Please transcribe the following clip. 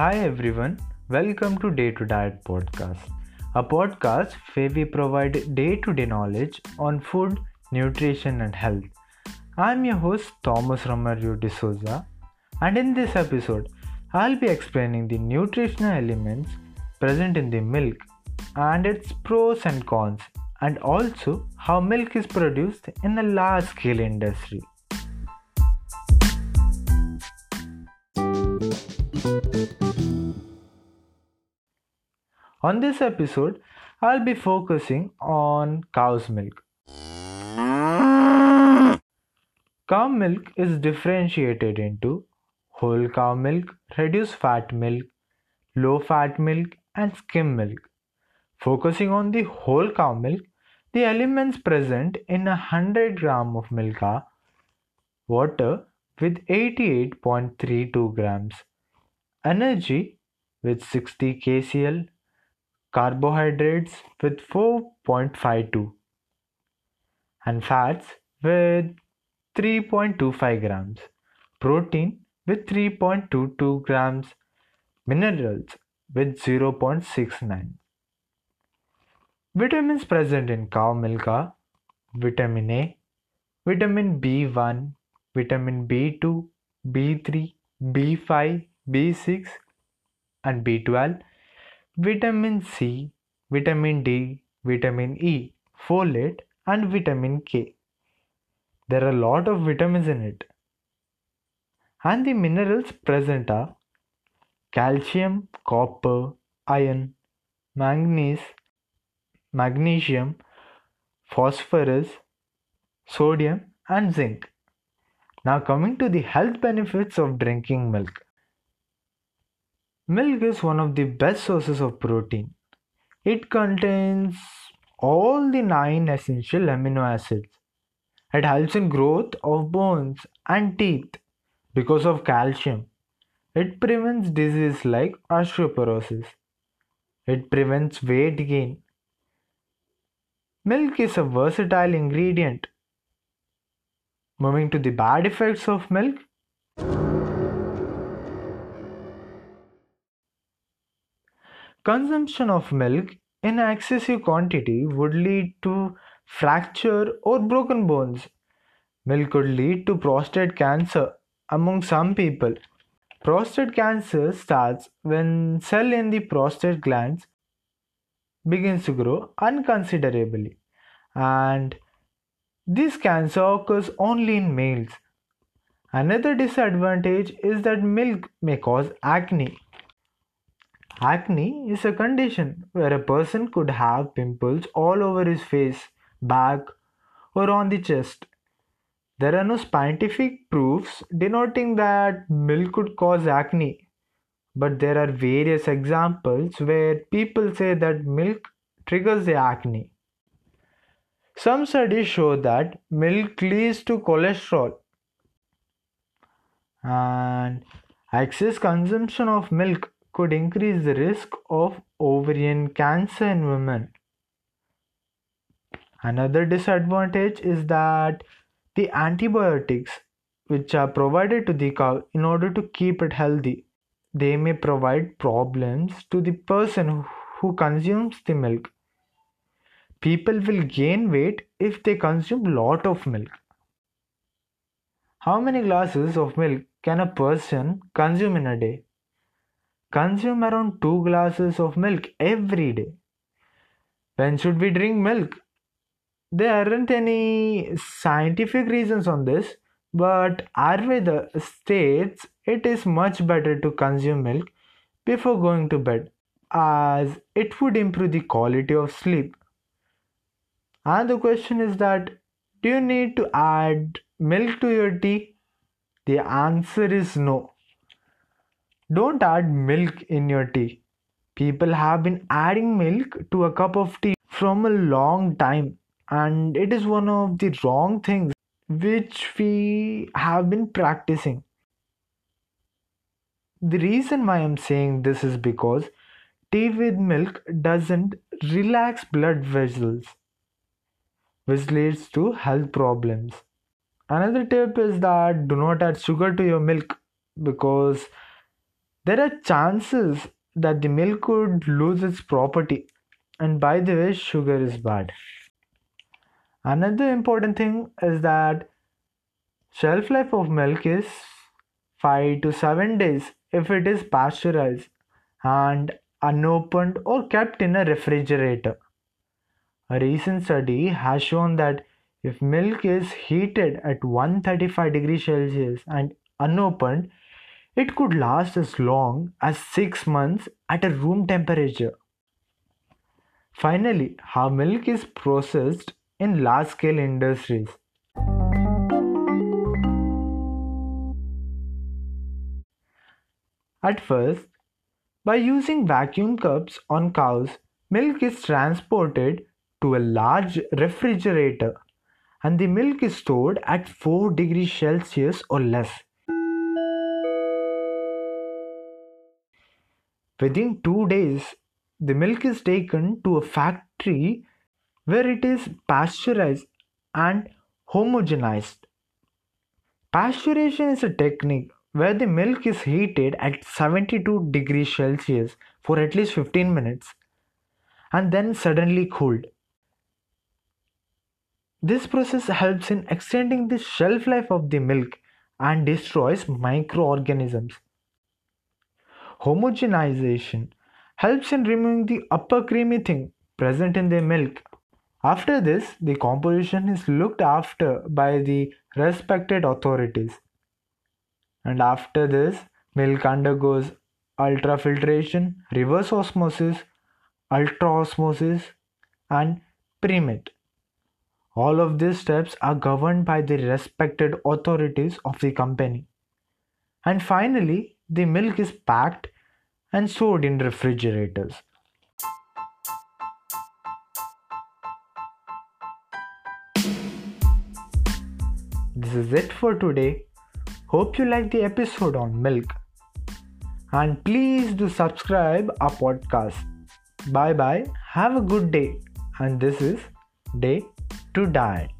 Hi everyone, welcome to Day to Diet podcast, a podcast where we provide day to day knowledge on food, nutrition, and health. I'm your host Thomas Romario D'Souza, and in this episode, I'll be explaining the nutritional elements present in the milk and its pros and cons, and also how milk is produced in a large scale industry. On this episode, I'll be focusing on cow's milk. Cow milk is differentiated into whole cow milk, reduced fat milk, low fat milk, and skim milk. Focusing on the whole cow milk, the elements present in a 100 gram of milk are water with 88.32 grams, energy with 60 kcal, carbohydrates with 4.52 and fats with 3.25 grams, protein with 3.22 grams, minerals with 0.69. Vitamins present in cow milk are vitamin A, vitamin B1, vitamin B2, B3, B5, B6, and B12 vitamin C, vitamin D, vitamin E, folate, and vitamin K. There are a lot of vitamins in it. And the minerals present are calcium, copper, iron, manganese, magnesium, phosphorus, sodium, and zinc. Now, coming to the health benefits of drinking milk. Milk is one of the best sources of protein. It contains all the nine essential amino acids. It helps in growth of bones and teeth because of calcium. It prevents disease like osteoporosis. It prevents weight gain. Milk is a versatile ingredient. Moving to the bad effects of milk. Consumption of milk in excessive quantity would lead to fracture or broken bones. Milk could lead to prostate cancer among some people. Prostate cancer starts when cell in the prostate glands begins to grow unconsiderably and this cancer occurs only in males. Another disadvantage is that milk may cause acne. Acne is a condition where a person could have pimples all over his face, back, or on the chest. There are no scientific proofs denoting that milk could cause acne, but there are various examples where people say that milk triggers the acne. Some studies show that milk leads to cholesterol, and excess consumption of milk could increase the risk of ovarian cancer in women. Another disadvantage is that the antibiotics which are provided to the cow in order to keep it healthy they may provide problems to the person who consumes the milk. People will gain weight if they consume lot of milk. How many glasses of milk can a person consume in a day Consume around 2 glasses of milk every day. When should we drink milk? There aren't any scientific reasons on this, but Ayurveda states it is much better to consume milk before going to bed as it would improve the quality of sleep. And the question is that do you need to add milk to your tea? The answer is no. Don't add milk in your tea. People have been adding milk to a cup of tea from a long time, and it is one of the wrong things which we have been practicing. The reason why I'm saying this is because tea with milk doesn't relax blood vessels, which leads to health problems. Another tip is that do not add sugar to your milk because there are chances that the milk could lose its property. And by the way, sugar is bad. Another important thing is that shelf life of milk is 5 to 7 days if it is pasteurized and unopened or kept in a refrigerator. A recent study has shown that if milk is heated at 135 degrees Celsius and unopened, it could last as long as 6 months at a room temperature. Finally, how milk is processed in large scale industries. At first, by using vacuum cups on cows, milk is transported to a large refrigerator and the milk is stored at 4 degrees Celsius or less. Within two days, the milk is taken to a factory where it is pasteurized and homogenized. Pasteurization is a technique where the milk is heated at 72 degrees Celsius for at least 15 minutes and then suddenly cooled. This process helps in extending the shelf life of the milk and destroys microorganisms. Homogenization helps in removing the upper creamy thing present in the milk. After this, the composition is looked after by the respected authorities. And after this, milk undergoes ultrafiltration, reverse osmosis, ultra osmosis, and premit. All of these steps are governed by the respected authorities of the company. And finally, the milk is packed and stored in refrigerators. This is it for today. Hope you liked the episode on milk. And please do subscribe our podcast. Bye bye. Have a good day. And this is Day to Diet.